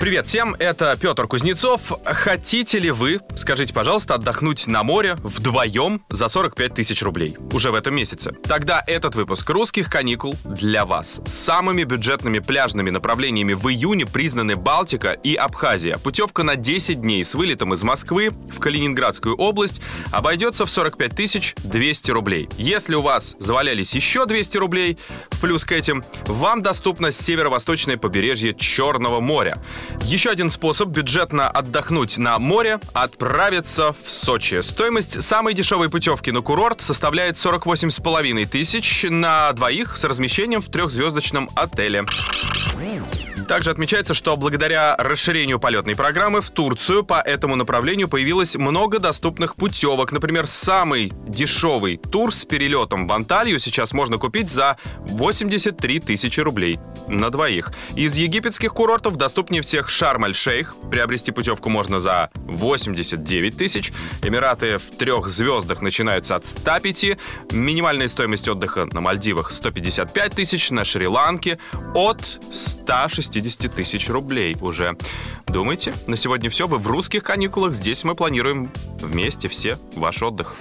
Привет всем, это Петр Кузнецов. Хотите ли вы, скажите, пожалуйста, отдохнуть на море вдвоем за 45 тысяч рублей уже в этом месяце? Тогда этот выпуск русских каникул для вас. Самыми бюджетными пляжными направлениями в июне признаны Балтика и Абхазия. Путевка на 10 дней с вылетом из Москвы в Калининградскую область обойдется в 45 тысяч 200 рублей. Если у вас завалялись еще 200 рублей, в плюс к этим, вам доступно северо-восточное побережье Черного моря. Еще один способ бюджетно отдохнуть на море – отправиться в Сочи. Стоимость самой дешевой путевки на курорт составляет 48,5 тысяч на двоих с размещением в трехзвездочном отеле. Также отмечается, что благодаря расширению полетной программы в Турцию по этому направлению появилось много доступных путевок. Например, самый дешевый тур с перелетом в Анталию сейчас можно купить за 83 тысячи рублей на двоих. Из египетских курортов доступнее всех Шарм-эль-Шейх. Приобрести путевку можно за 89 тысяч. Эмираты в трех звездах начинаются от 105. Минимальная стоимость отдыха на Мальдивах 155 тысяч, на Шри-Ланке от 160 50 тысяч рублей уже. Думайте, на сегодня все. Вы в русских каникулах. Здесь мы планируем вместе все ваш отдых.